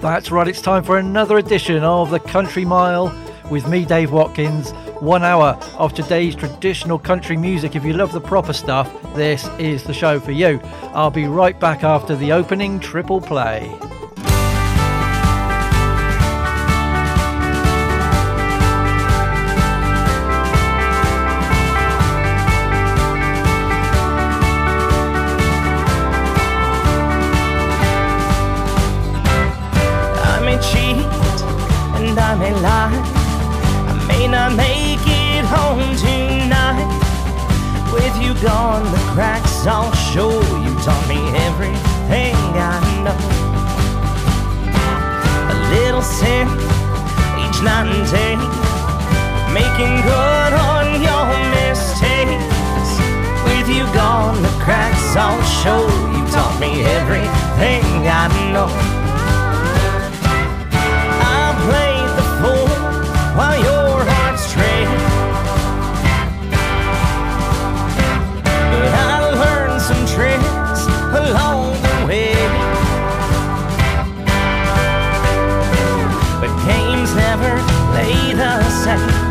That's right, it's time for another edition of the Country Mile with me, Dave Watkins. One hour of today's traditional country music. If you love the proper stuff, this is the show for you. I'll be right back after the opening triple play. You gone, the cracks all show. You taught me everything I know. A little sin each night and day, making good on your mistakes. With you gone, the cracks all show. You taught me everything I know. Play the same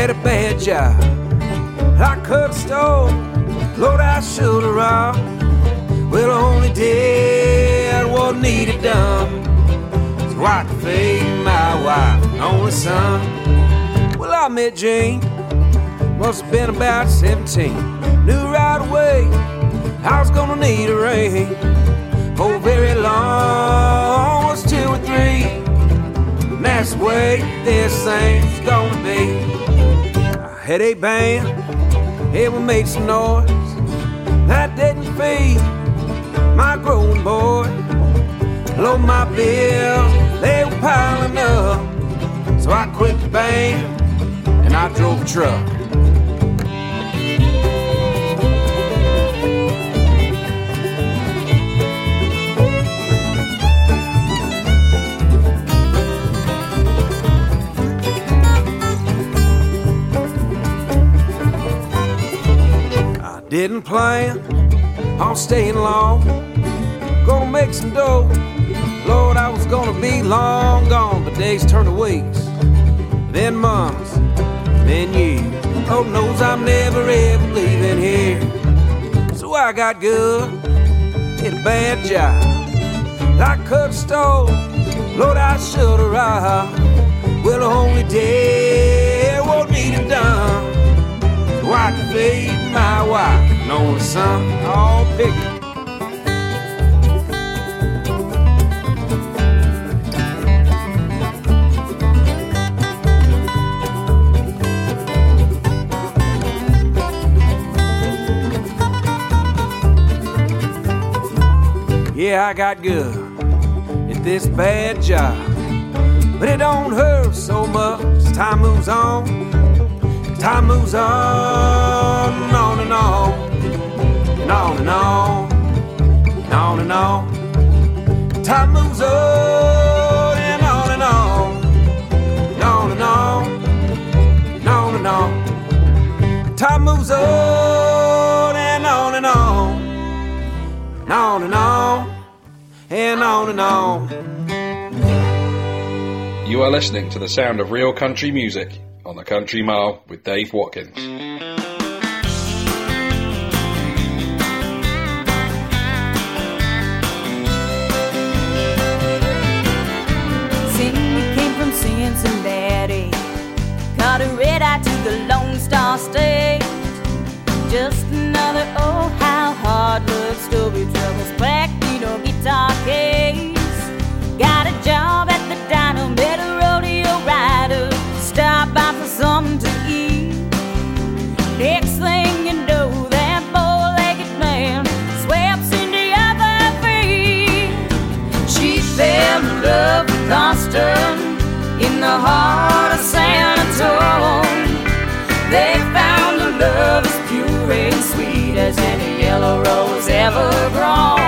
had a bad job. I could have stole, Lord, I should have robbed. Well, only did what needed done. So I could feed my wife, and only son. Well, I met Jane, must have been about 17. Knew right away I was gonna need a ring. For oh, very long, was two or three. And that's the way this thing's gonna be. I had a band, would make some noise. That didn't feed my growing boy. Low my bills, they were piling up. So I quit the band and I drove a truck. Didn't plan on staying long. Gonna make some dough. Lord, I was gonna be long gone, but days turn to weeks, then months, then years. Oh knows I'm never ever leaving here. So I got good, did a bad job. I could have stole, Lord, I should have robbed. Well, only dare what needed done. So I can feed my son, all. Yeah, I got good at this bad job. But it don't hurt so much time moves on. Time moves on and on and on. And on and on. And on and on. Time moves on and on and on. And on and on. And on and on. Time moves on and on and on. And on and on. And on and on. You are listening to the sound of real country music on the Country Mile with Dave Watkins. Just ever grown.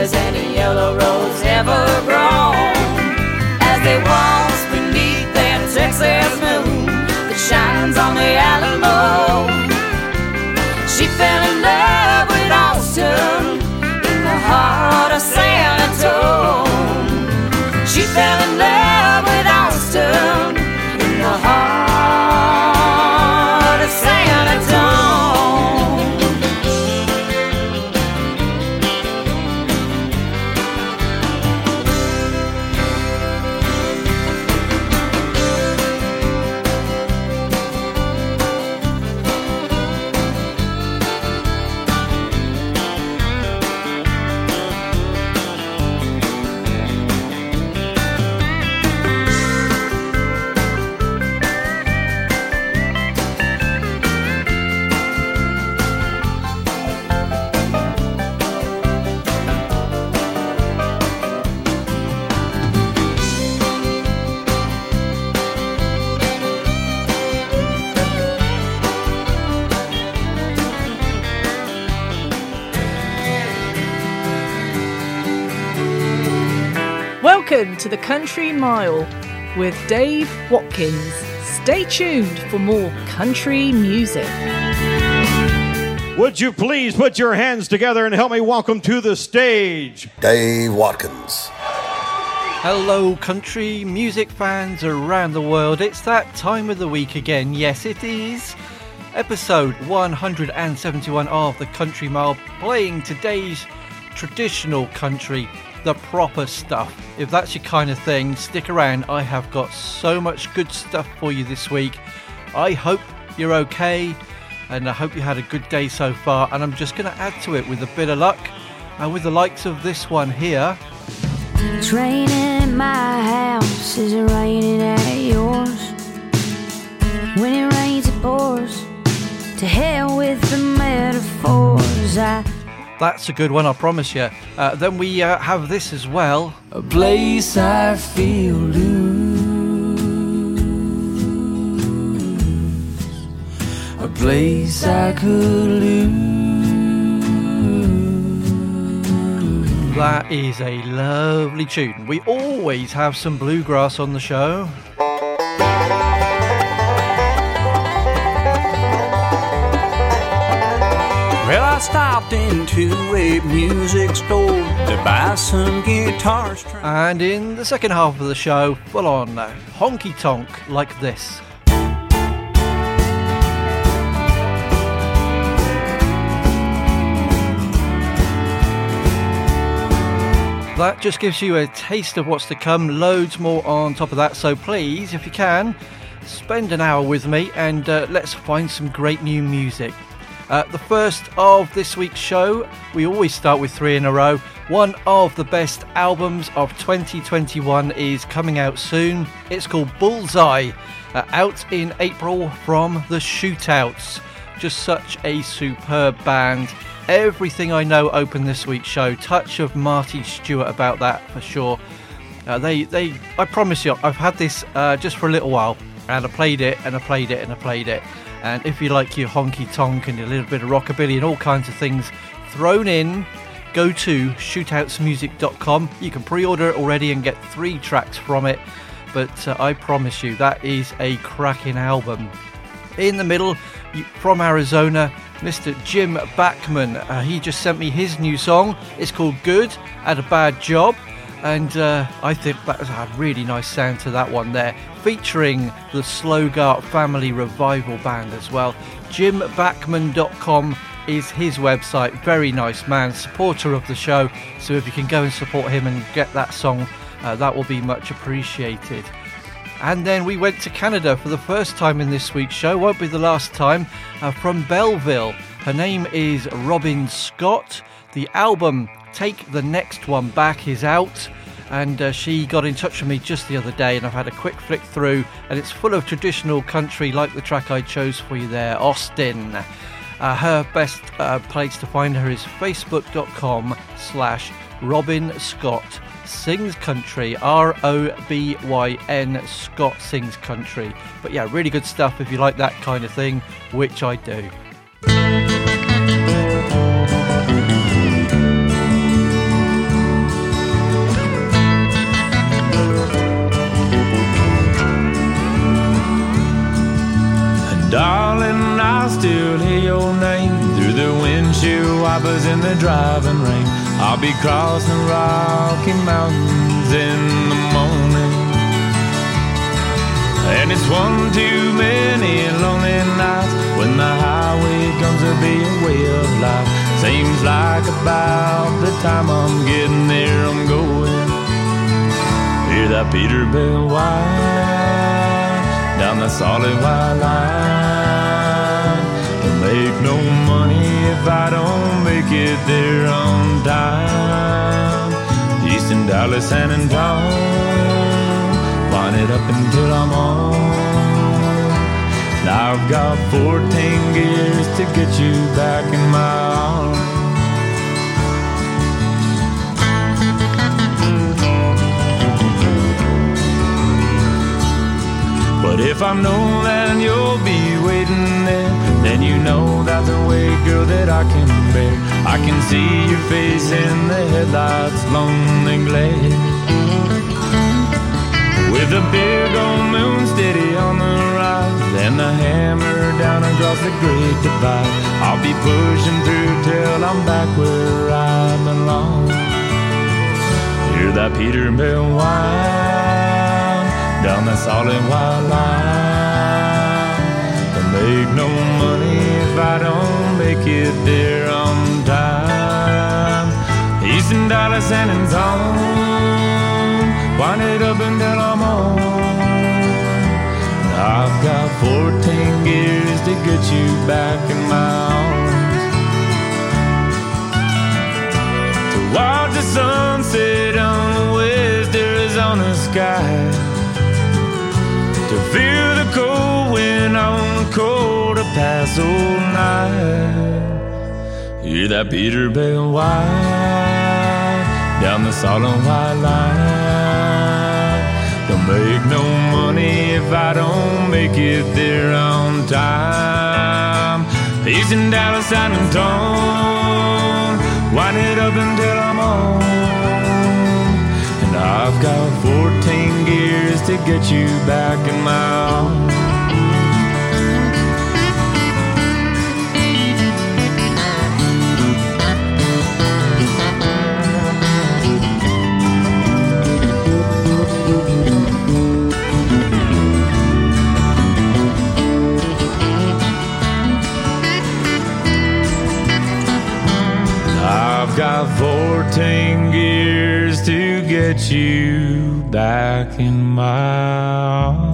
As any yellow rose ever grown. As they waltzed beneath that Texas moon that shines on the Alamo, she fell in love with Austin in the heart of San to the Country Mile with Dave Watkins. Stay tuned for more country music. Would you please put your hands together and help me welcome to the stage Dave Watkins. Hello, country music fans around the world. It's that time of the week again. Yes, it is. episode 171 of the Country Mile, playing today's traditional country, the proper stuff. If that's your kind of thing, stick around. I have got so much good stuff for you this week. I hope you're okay, and I hope you had a good day so far. And I'm just going to add to it with a bit of luck, and with the likes of this one here. It's raining at my house, is raining at yours? When it rains, it pours. To hell with the metaphors. I That's a good one, I promise you. Uh, then we uh, have this as well. A place I feel loose. A place I could lose. That is a lovely tune. We always have some bluegrass on the show. Stopped into a music store to buy some guitar. And in the second half of the show, full on uh, honky tonk like this. That just gives you a taste of what's to come, loads more on top of that. So please, if you can, spend an hour with me and uh, let's find some great new music. Uh, the first of this week's show, we always start with three in a row. One of the best albums of 2021 is coming out soon. It's called Bullseye, uh, out in April from the Shootouts. Just such a superb band. Everything I know opened this week's show. Touch of Marty Stuart about that for sure. Uh, they, they, I promise you, I've had this uh, just for a little while, and I played it, and I played it, and I played it. And if you like your honky tonk and a little bit of rockabilly and all kinds of things thrown in, go to shootoutsmusic.com. You can pre-order it already and get three tracks from it. But uh, I promise you, that is a cracking album. In the middle, from Arizona, Mr. Jim Bachmann. Uh, he just sent me his new song. It's called Good at a Bad Job. And uh, I think that's a really nice sound to that one there, featuring the Slogart Family Revival Band as well. JimBachmann.com is his website. Very nice man, supporter of the show. So if you can go and support him and get that song, uh, that will be much appreciated. And then we went to Canada for the first time in this week's show, won't be the last time, uh, from Belleville. Her name is Robyn Scott. The album Take the Next One Back is out. And uh, she got in touch with me just the other day, and I've had a quick flick through, and it's full of traditional country, like the track I chose for you there, Austin. Uh, her best uh, place to find her is facebook.com slash Robyn Scott Sings Country, R O B Y N, Scott Sings Country. But yeah, really good stuff if you like that kind of thing, which I do. Darling, I still hear your name through the windshield wipers in the driving rain. I'll be crossing Rocky Mountains in the morning. And it's one too many lonely nights when the highway comes to be a way of life. Seems like about the time I'm getting there, I'm going. Hear that Peterbilt whine down the solid white line. Don't make no money if I don't make it there on time. Houston, Dallas, San Antonio, line it up until I'm home. Now I've got 14 gears to get you back in my arms. But if I'm know that you'll be waiting there, then you know that's a way, girl, that I can bear. I can see your face in the headlights, lonely glare. With a big old moon steady on the rise and the hammer down across the great divide, I'll be pushing through till I'm back where I belong. Hear that Peterbilt whine down that solid white line. I make no money if I don't make it there on time. Eastern Dallas and in zone, it up in Delamont. I've got 14 gears to get you back in my arms. To watch the sunset on the west Arizona sky. Feel the cold wind on the cold Paso night. Hear that Peterbilt whine down the solid white line. Don't make no money if I don't make it there on time. Houston, Dallas, San Antonio, wind it up until I'm home. I've got 14 gears to get you back in my arms. I've got 14 gears to get you back in my arms.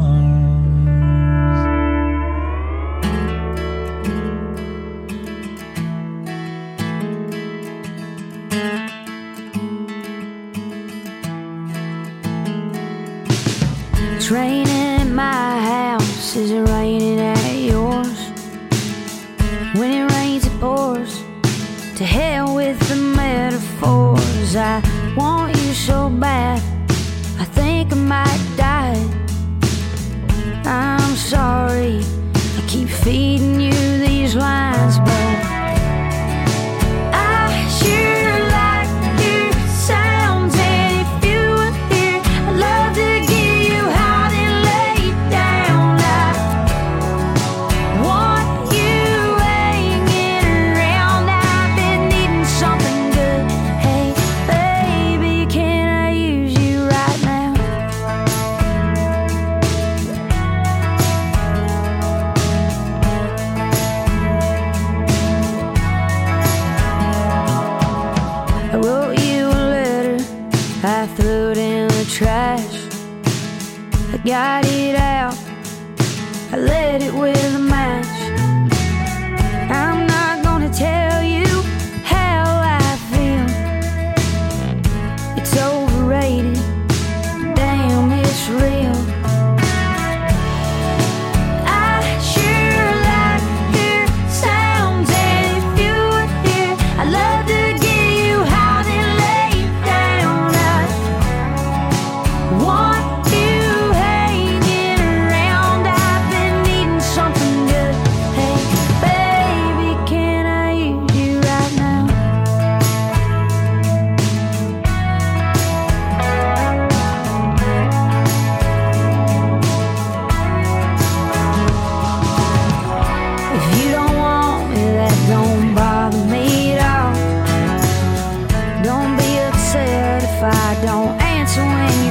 If I don't answer when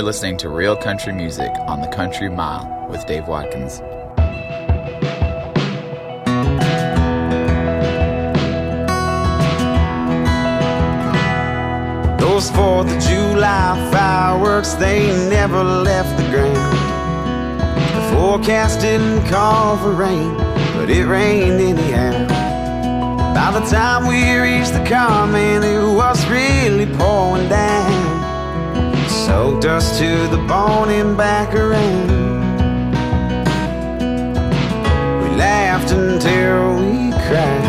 you're listening to Real Country Music on the Country Mile with Dave Watkins. Those Fourth of July fireworks, they never left the ground. The forecast didn't call for rain, but it rained anyhow. By the time we reached the common, it was really pouring down. Soaked us to the bone and back around. We laughed until we cried.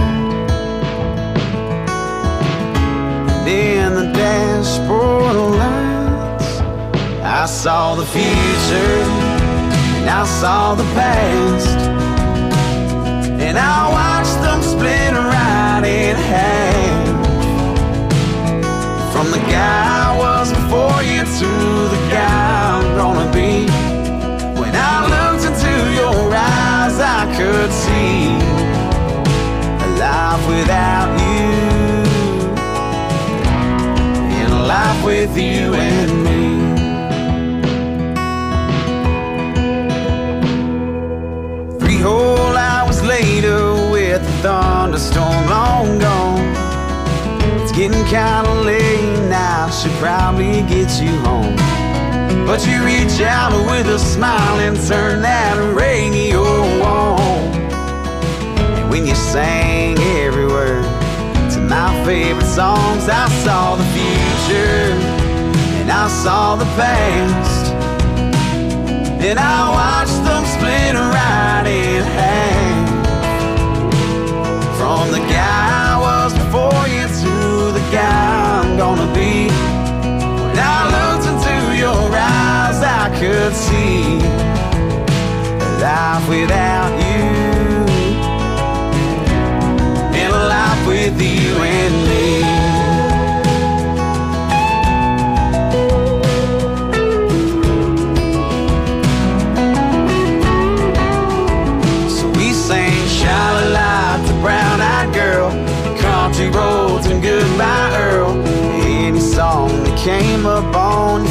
And in the dashboard lights, I saw the future and I saw the past. And I watched them split right in half. To the guy I'm gonna be. When I looked into your eyes, I could see a life without you, and a life with you and me. Three whole hours later, with the thunderstorm long gone. It's getting kinda late probably get you home. But you reach out with a smile and turn that radio on. And when you sang every word to my favorite songs, I saw the future and I saw the past. And I watched them split right in half. From the guy I was before you to the guy I'm gonna be. Could see a life without you, and a life with you and me. So we sang Shalala to Brown Eyed Girl, Country Roads and Goodbye Earl. Any song that came up on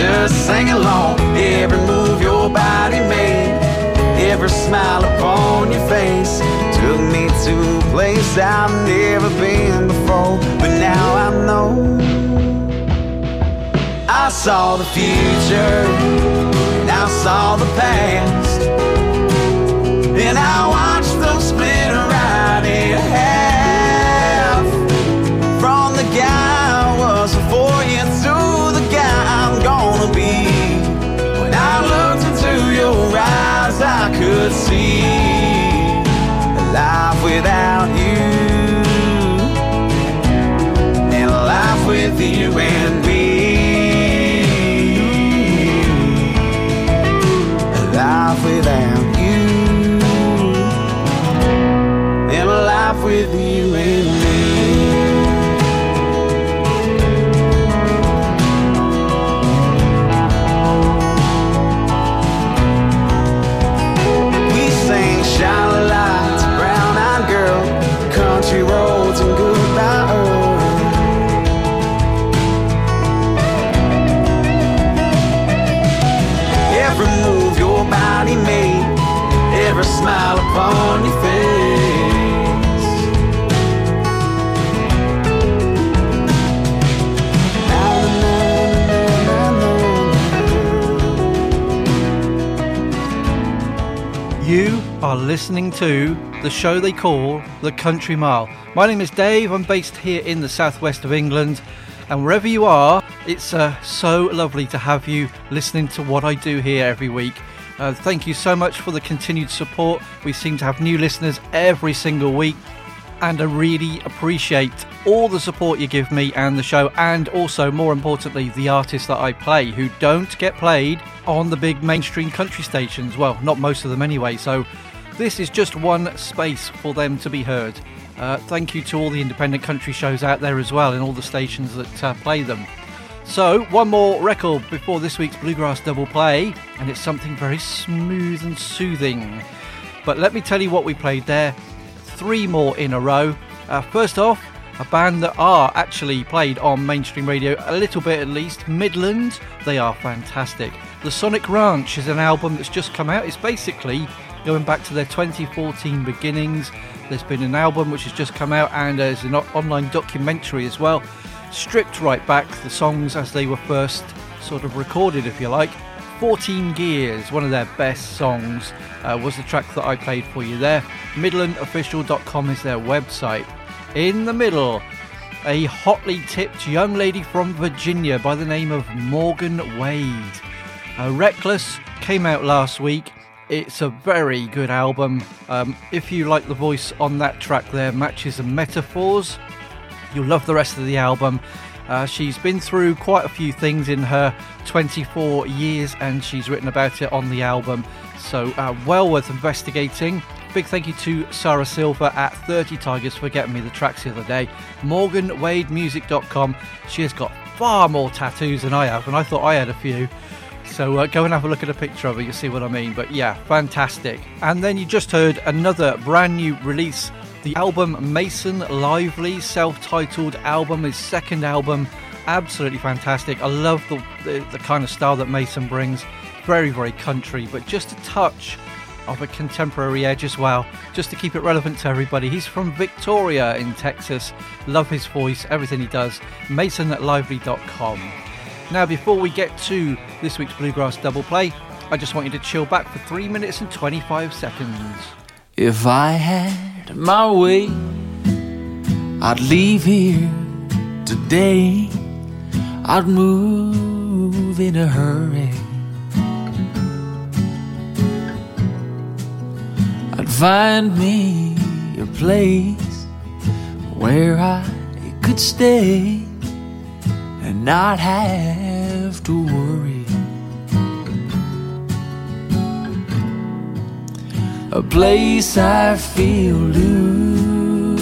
just sang along. Every move your body made, every smile upon your face took me to a place I've never been before. But now I know I saw the future and I saw the past. And I are listening to the show they call The Country Mile. My name is Dave. I'm based here in the southwest of England. And wherever you are, it's uh, so lovely to have you listening to what I do here every week. Uh, thank you so much for the continued support. We seem to have new listeners every single week. And I really appreciate all the support you give me and the show, and also, more importantly, the artists that I play who don't get played on the big mainstream country stations. Well, not most of them anyway, so this is just one space for them to be heard. Uh, thank you to all the independent country shows out there as well, and all the stations that uh, play them. So, one more record before this week's Bluegrass Double Play, and it's something very smooth and soothing. But let me tell you what we played there three more in a row. Uh, first off, a band that are actually played on mainstream radio a little bit at least, Midland. They are fantastic. The Sonic Ranch is an album that's just come out. It's basically going back to their 2014 beginnings. There's been an album which has just come out, and there's an online documentary as well, stripped right back the songs as they were first sort of recorded, if you like. 14 Gears, one of their best songs, uh, was the track that I played for you there. MidlandOfficial.com is their website. In the middle, a hotly tipped young lady from Virginia by the name of Morgan Wade. Uh, Reckless came out last week. It's a very good album. Um, if you like the voice on that track there, Matches and Metaphors, you'll love the rest of the album. Uh, she's been through quite a few things in her 24 years and she's written about it on the album. So, uh, well worth investigating. Big thank you to Sarah Silver at 30 Tigers for getting me the tracks the other day. MorganWadeMusic.com. She has got far more tattoos than I have, and I thought I had a few. So uh, go and have a look at a picture of it, you'll see what I mean. But yeah, fantastic. And then you just heard another brand new release the album Mason Lively, self titled album, his second album. Absolutely fantastic. I love the, the, the kind of style that Mason brings. Very, very country, but just a touch of a contemporary edge as well, just to keep it relevant to everybody. He's from Victoria in Texas. Love his voice, everything he does. MasonLively.com. Now, before we get to this week's Bluegrass Double Play, I just want you to chill back for 3 minutes and 25 seconds. If I had my way, I'd leave here today. I'd move in a hurry. I'd find me a place where I could stay and not have to worry. A place I feel loose,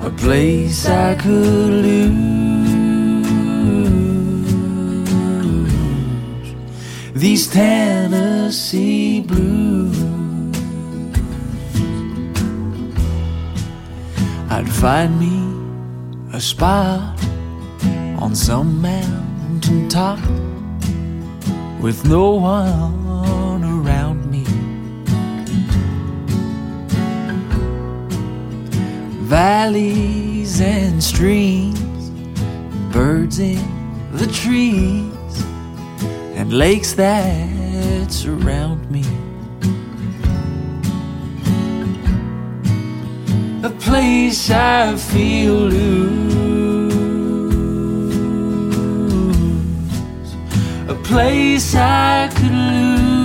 a place I could lose. These Tennessee blues. I'd find me a spot on some mountain top with no one around me. Valleys and streams, birds in the trees, and lakes that surround me. A place I feel loose, place I could lose.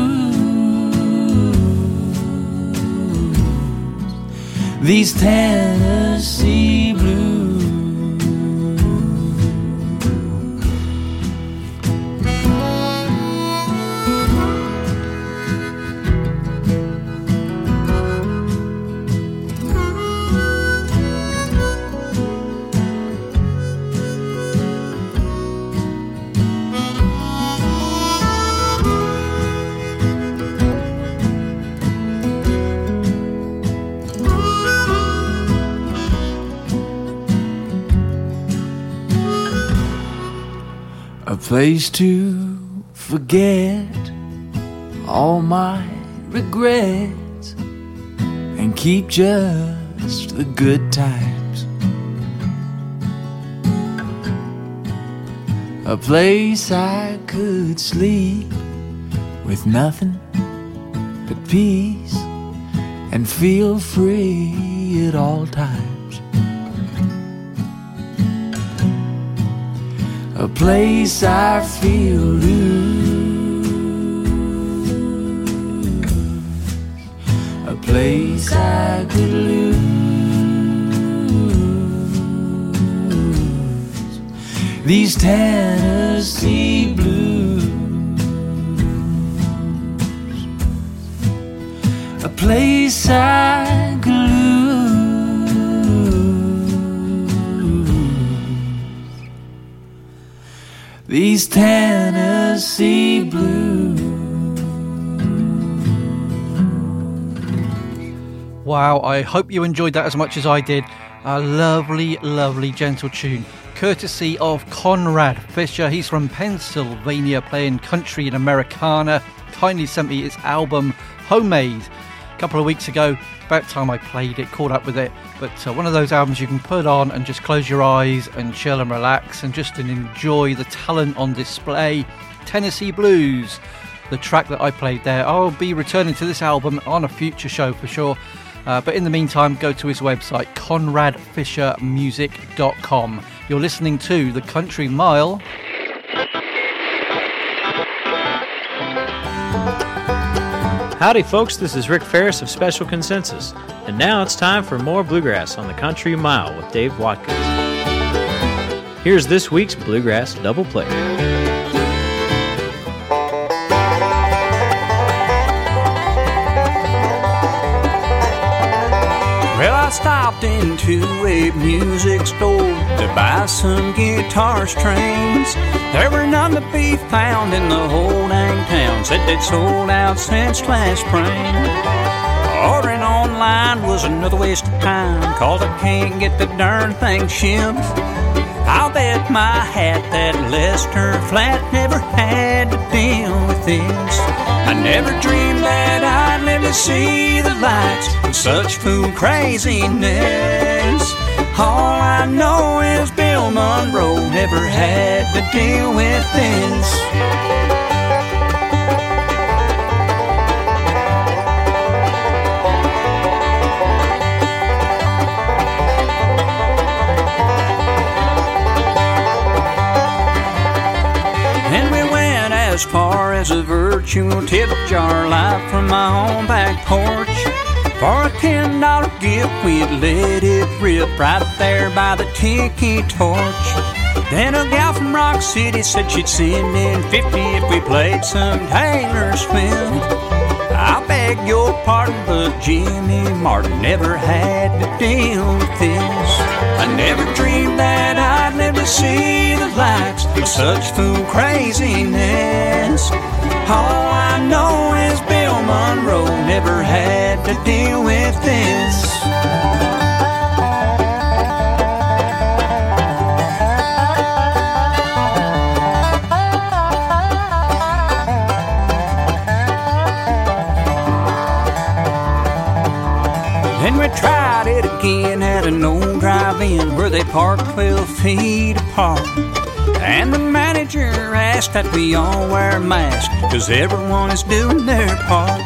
These Tennessee blues. Place to forget all my regrets and keep just the good times. A place I could sleep with nothing but peace and feel free at all times. Place I feel loose, a place I could lose. These Tennessee blues, a place I could lose. These Tennessee blues. Wow, I hope you enjoyed that as much as I did. A lovely, lovely, gentle tune. Courtesy of Conrad Fisher. He's from Pennsylvania, playing country and Americana. Kindly sent me his album Homemade a couple of weeks ago. About time I played it, caught up with it. But uh, one of those albums you can put on and just close your eyes and chill and relax and just enjoy the talent on display. Tennessee Blues, the track that I played there. I'll be returning to this album on a future show for sure. Uh, but in the meantime, go to his website, conradfishermusic.com. You're listening to The Country Mile. Howdy, folks. This is Rick Faris of Special Consensus. And now it's time for more Bluegrass on the Country Mile with Dave Watkins. Here's this week's Bluegrass Double Play. Stopped into a music store to buy some guitar strings. There were none to be found in the whole dang town. Said they'd sold out since last spring. Ordering online was another waste of time, cause I can't get the darn thing shipped. I'll bet my hat that Lester Flatt never had to deal with this. I never dreamed that I'd to see the lights of such fool craziness. All I know is Bill Monroe never had to deal with this. As a virtual tip jar live from my own back porch. For a ten dollar gift, we'd let it rip right there by the tiki torch. Then a gal from Rock City said she'd send in fifty if we played some Taylor Swift. Beg your pardon, but Jimmy Martin never had to deal with this. I never dreamed that I'd never see the likes of such fool craziness. All I know is Bill Monroe never had to deal with this. Again at an old drive-in where they parked 12 feet apart. And the manager asked that we all wear masks, cause everyone is doing their part.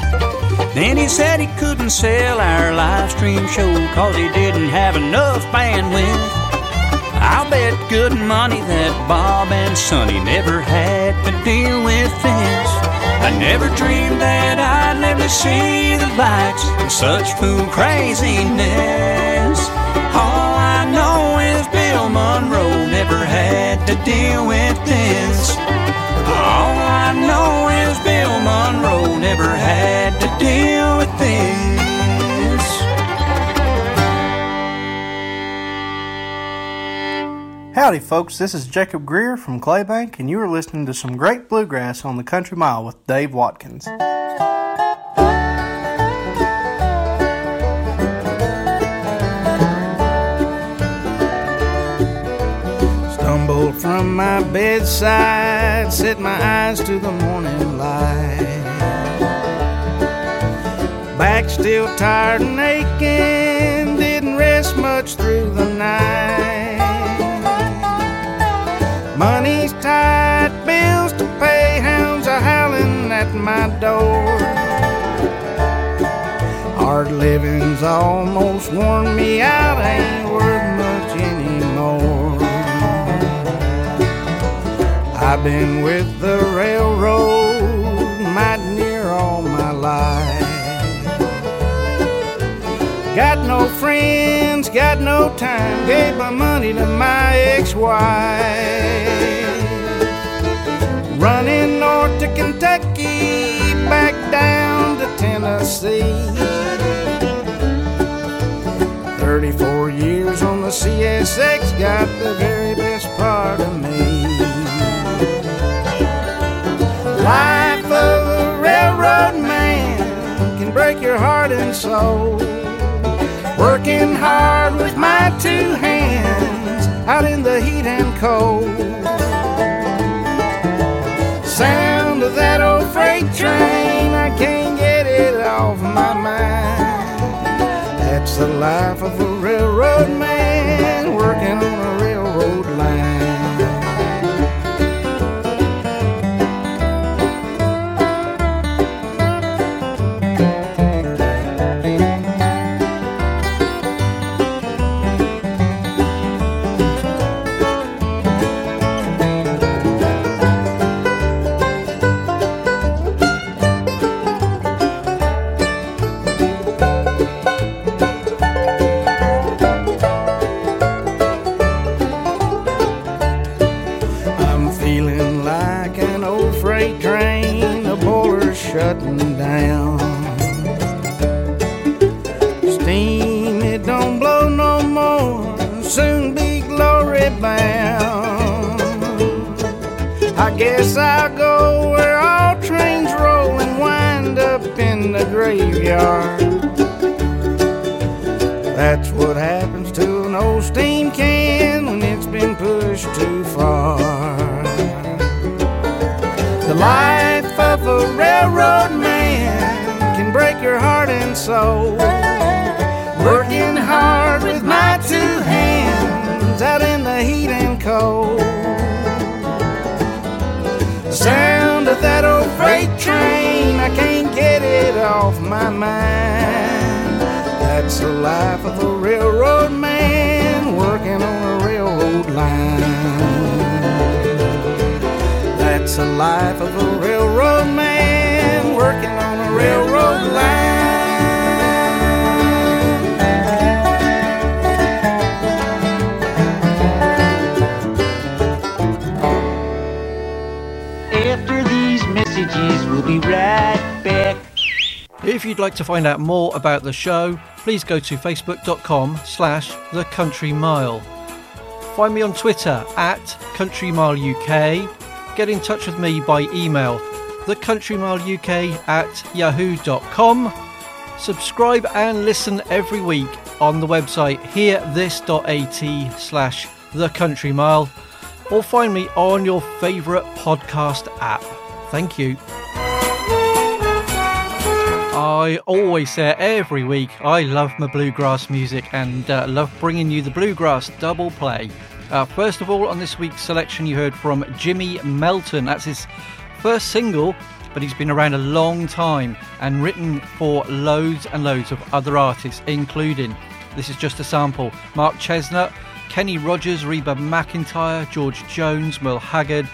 Then he said he couldn't sell our live stream show cause he didn't have enough bandwidth. I'll bet good money that Bob and Sonny never had to deal with this. I never dreamed that I'd live to see the likes of such fool craziness. All I know is Bill Monroe never had to deal with this. All I know is Bill Monroe never had to deal with this. Howdy, folks. This is Jacob Greer from Claybank, and you are listening to some great bluegrass on the Country Mile with Dave Watkins. Stumbled from my bedside, set my eyes to the morning light. Back still tired and aching, didn't rest much through the night. Almost worn me out, ain't worth much anymore. I've been with the railroad mighty near all my life. Got no friends, got no time, gave my money to my ex-wife. Running north to Kentucky, back down to Tennessee. 34 years on the CSX got the very best part of me. Life of a railroad man can break your heart and soul. Working hard with my two hands out in the heat and cold. Sound of that old freight train, I can't get it off my mind. That's the life of a railroad man working freight train, the boiler's shutting down. Steam, it don't blow no more, soon be glory bound. I guess I'll go where all trains roll and wind up in the graveyard. That's what happens to an old steam can when it's been pushed too far. Life of a railroad man can break your heart and soul. Working hard with my two hands out in the heat and cold. The sound of that old freight train, I can't get it off my mind. That's the life of a railroad man the life of a railroad man working on a railroad line. After these messages, we'll be right back. If you'd like to find out more about the show, please go to facebook.com slash the country mile. Find me on Twitter at Country Mile UK. Get in touch with me by email, thecountrymileuk at yahoo.com. Subscribe and listen every week on the website hearthis.at slash the country mile or find me on your favourite podcast app. Thank you. I always say every week, I love my bluegrass music and uh, love bringing you the bluegrass double play. Uh, first of all, on this week's selection, you heard from Jimmy Melton. That's his first single, but he's been around a long time and written for loads and loads of other artists, including this is just a sample Mark Chesnutt, Kenny Rogers, Reba McEntire, George Jones, Merle Haggard,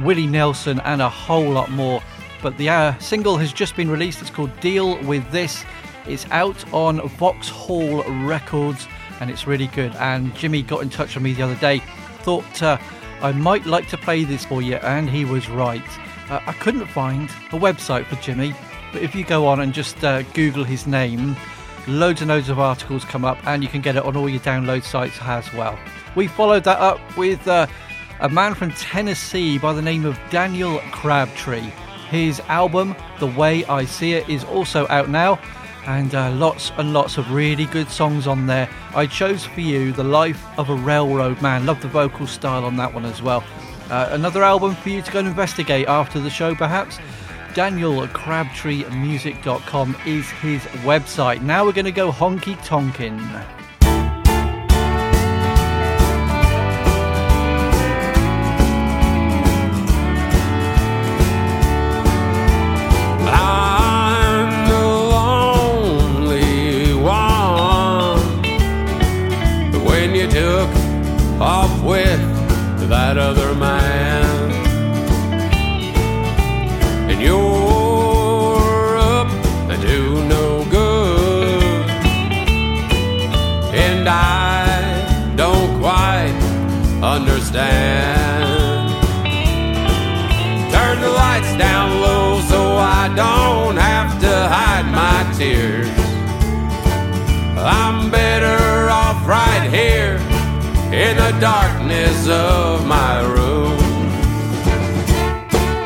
Willie Nelson, and a whole lot more. But the uh, single has just been released. It's called Deal with This. It's out on Vauxhall Records and it's really good. And Jimmy got in touch with me the other day, thought uh, I might like to play this for you, and he was right. Uh, I couldn't find a website for Jimmy, but if you go on and just uh, Google his name, loads and loads of articles come up, and you can get it on all your download sites as well. We followed that up with uh, a man from Tennessee by the name of Daniel Crabtree. His album, The Way I See It, is also out now, and uh, lots and lots of really good songs on there. I chose for you The Life of a Railroad Man. Love the vocal style on that one as well. Uh, another album for you to go and investigate after the show, perhaps. Daniel DanielCrabtreemusic.com is his website. Now we're going to go honky tonkin'. That other man, and you're up to no good, and I don't quite understand. Turn the lights down low so I don't have to hide my tears. in the darkness of my room.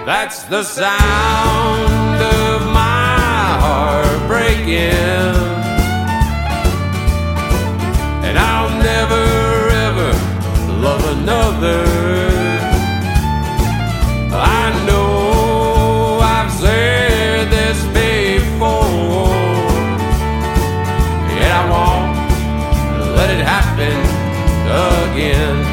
That's the sound of my heart breaking. And I'll never ever love another. I know I've said this before. Yet I won't let it happen again.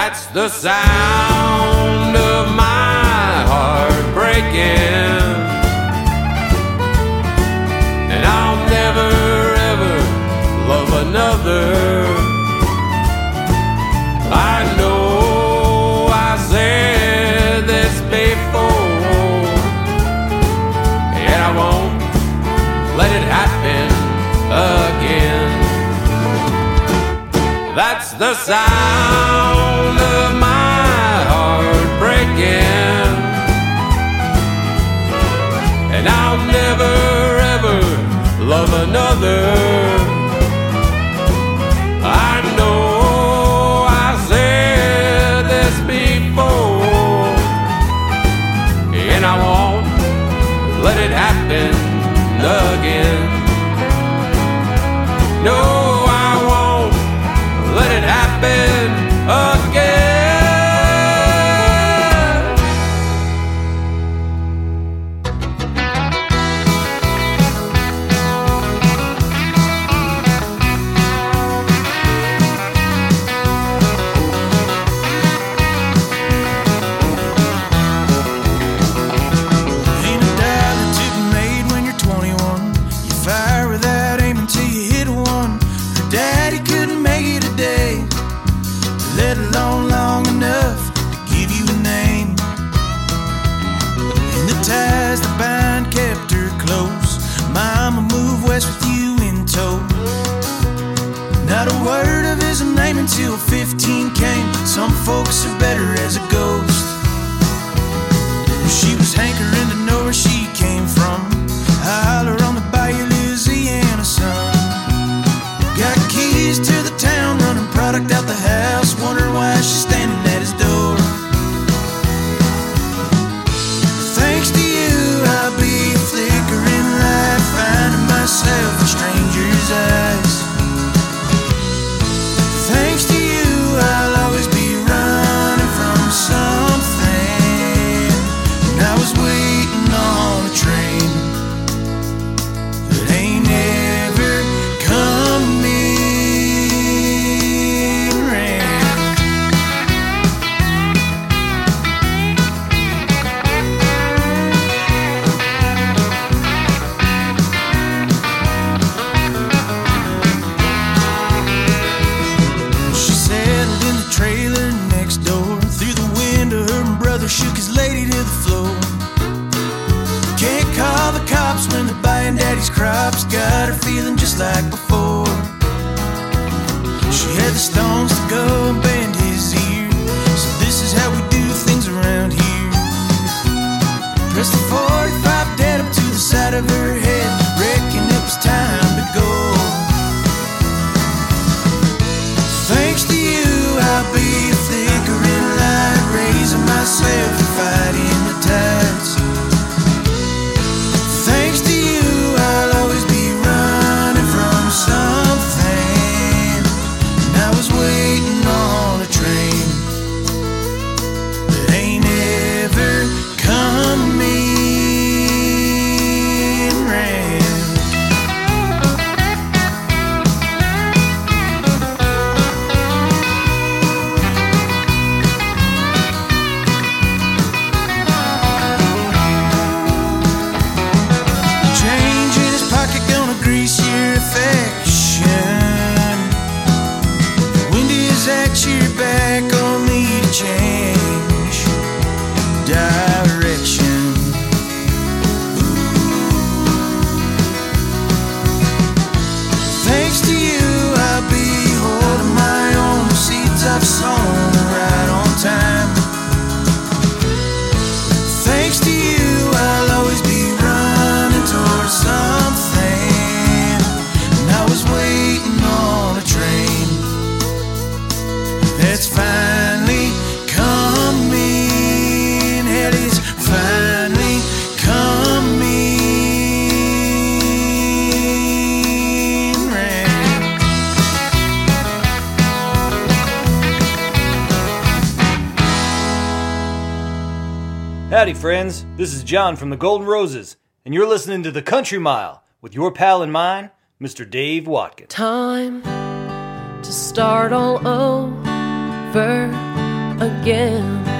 That's the sound of my heart breaking. And I'll never ever love another. I know I said this before, and I won't let it happen again. That's the sound. Oh. friends. This is John from the Golden Roses, and you're listening to The Country Mile with your pal and mine, Mr. Dave Watkins. Time to start all over again.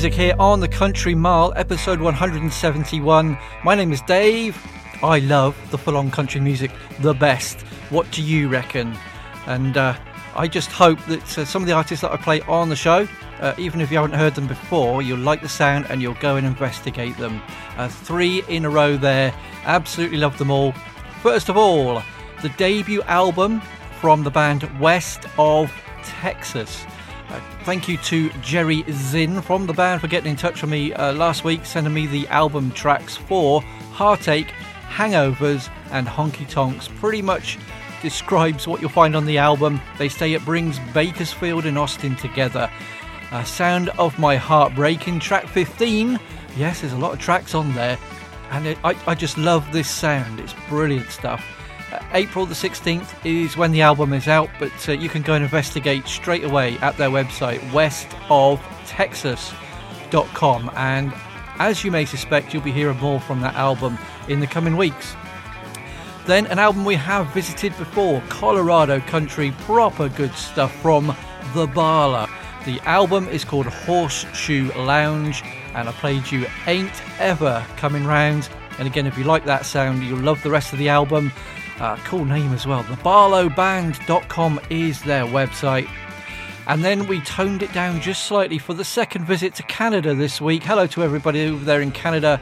music here on the Country Mile, episode 171. My name is Dave. I love the full on country music the best. What do you reckon? And uh, I just hope that uh, some of the artists that I play on the show, uh, even if you haven't heard them before, you'll like the sound and you'll go and investigate them. Uh, three in a row there. Absolutely love them all. First of all, the debut album from the band West of Texas. Uh, thank you to Jerry Zinn from the band for getting in touch with me uh, last week, sending me the album tracks for Heartache, Hangovers, and Honky Tonks. Pretty much describes what you'll find on the album. They say it brings Bakersfield and Austin together. Uh, Sound of My Heart Breaking, track 15. Yes, there's a lot of tracks on there, and it, I, I just love this sound. It's brilliant stuff. Uh, April the 16th is when the album is out, but uh, you can go and investigate straight away at their website, westoftexas.com. And as you may suspect, you'll be hearing more from that album in the coming weeks. Then, an album we have visited before Colorado Country, proper good stuff from The Barlow. The album is called Horseshoe Lounge, and I played you Ain't Ever Coming Round. And again, if you like that sound, you'll love the rest of the album. Uh, cool name as well. TheBarlowBand.com is their website. And then we toned it down just slightly for the second visit to Canada this week. Hello to everybody over there in Canada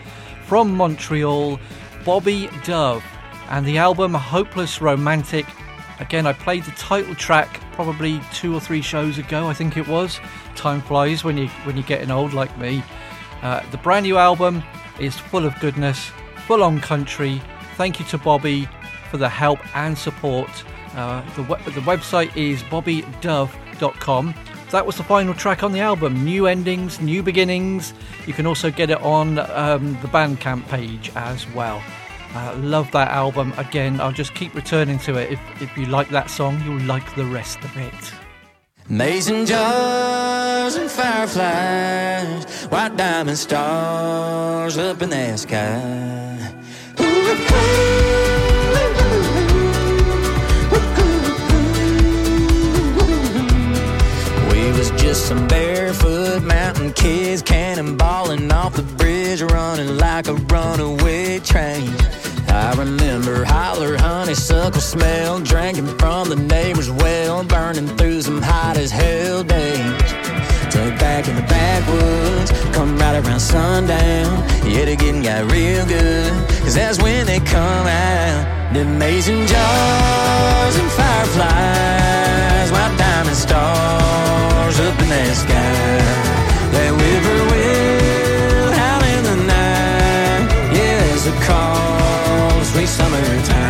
from Montreal, Bobby Dove, and the album Hopeless Romantic. Again, I played the title track probably two or three shows ago, I think it was. Time flies when you when you're getting old like me. Uh, the brand new album is full of goodness, full on country. Thank you to Bobby for the help and support. Uh, the, the website is bobbydove.com. That was the final track on the album. New endings, new beginnings. You can also get it on um, the Bandcamp page as well. Uh, love that album. Again, I'll just keep returning to it. If, if you like that song, you'll like the rest of it. Mason jars and fireflies, white diamond stars up in the sky. We was some barefoot mountain kids cannonballing off the bridge, running like a runaway train. I remember holler, honeysuckle smell, drinking from the neighbor's well, burning through some hot as hell days. Tuck back in the backwoods, come right around sundown. Yeah, the getting got real good, cause that's when they come out. The amazing jars and fireflies, white diamond stars up in the sky. That whippoorwill out in the night, yeah, it's a call, sweet summertime.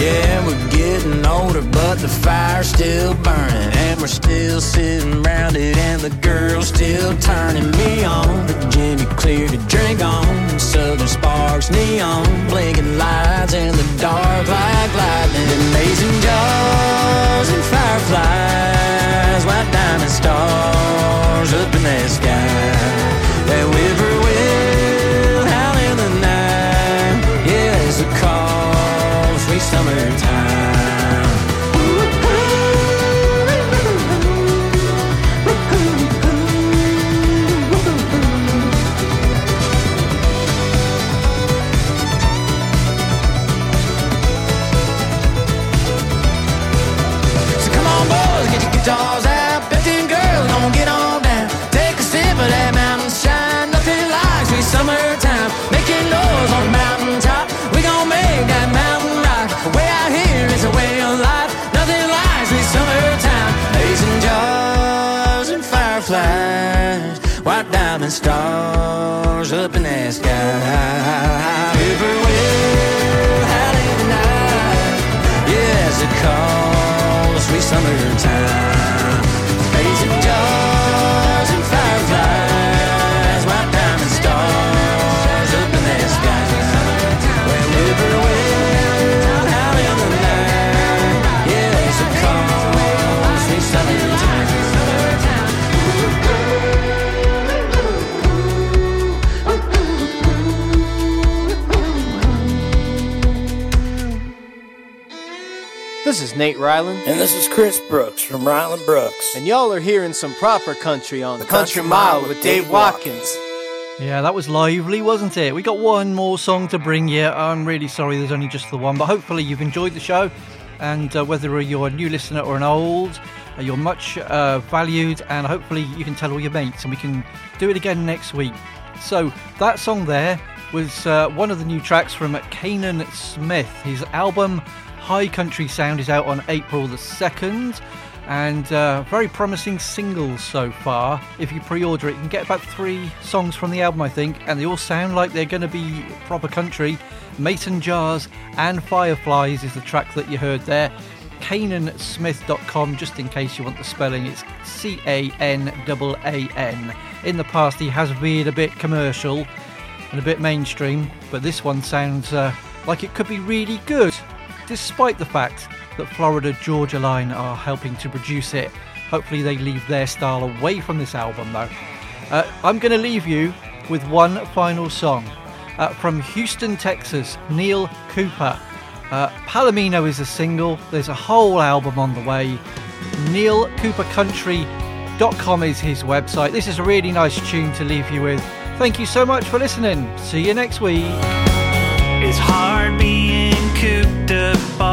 Yeah, we're getting older, but the fire's still burning. We're still sitting round it, and the girl's still turning me on. The Jimmy clear to drink on, and southern sparks neon, blinking lights in the dark like lightning. Amazing jars and fireflies, white diamond stars up in the sky. That whippoorwill out the night, yeah, it's a summertime. And. White diamond stars up in the sky. Whippoorwill out in the night. Yeah, it's a call, sweet summertime. Is Nate Ryland. And this is Chris Brooks from Ryland Brooks. And y'all are hearing some proper country on the Country Mile with Dave Watkins. Yeah, that was lively, wasn't it? We got one more song to bring you. I'm really sorry there's only just the one, but hopefully you've enjoyed the show. And uh, whether you're a new listener or an old, uh, you're much uh, valued, and hopefully you can tell all your mates, and we can do it again next week. So that song there was uh, one of the new tracks from Canaan Smith. His album High Country Sound is out on April the 2nd and uh, very promising singles so far. If you pre order it, you can get about three songs from the album, I think, and they all sound like they're going to be proper country. Mason Jars and Fireflies is the track that you heard there. CanaanSmith.com, just in case you want the spelling, it's C A N A N. In the past, he has veered a bit commercial and a bit mainstream, but this one sounds uh, like it could be really good, despite the fact that Florida Georgia Line are helping to produce it. Hopefully, they leave their style away from this album, though. Uh, I'm going to leave you with one final song uh, from Houston, Texas, Neil Cooper. Uh, Palomino is a single, there's a whole album on the way. NeilCooperCountry.com is his website. This is a really nice tune to leave you with. Thank you so much for listening. See you next week. It's hard being cooped up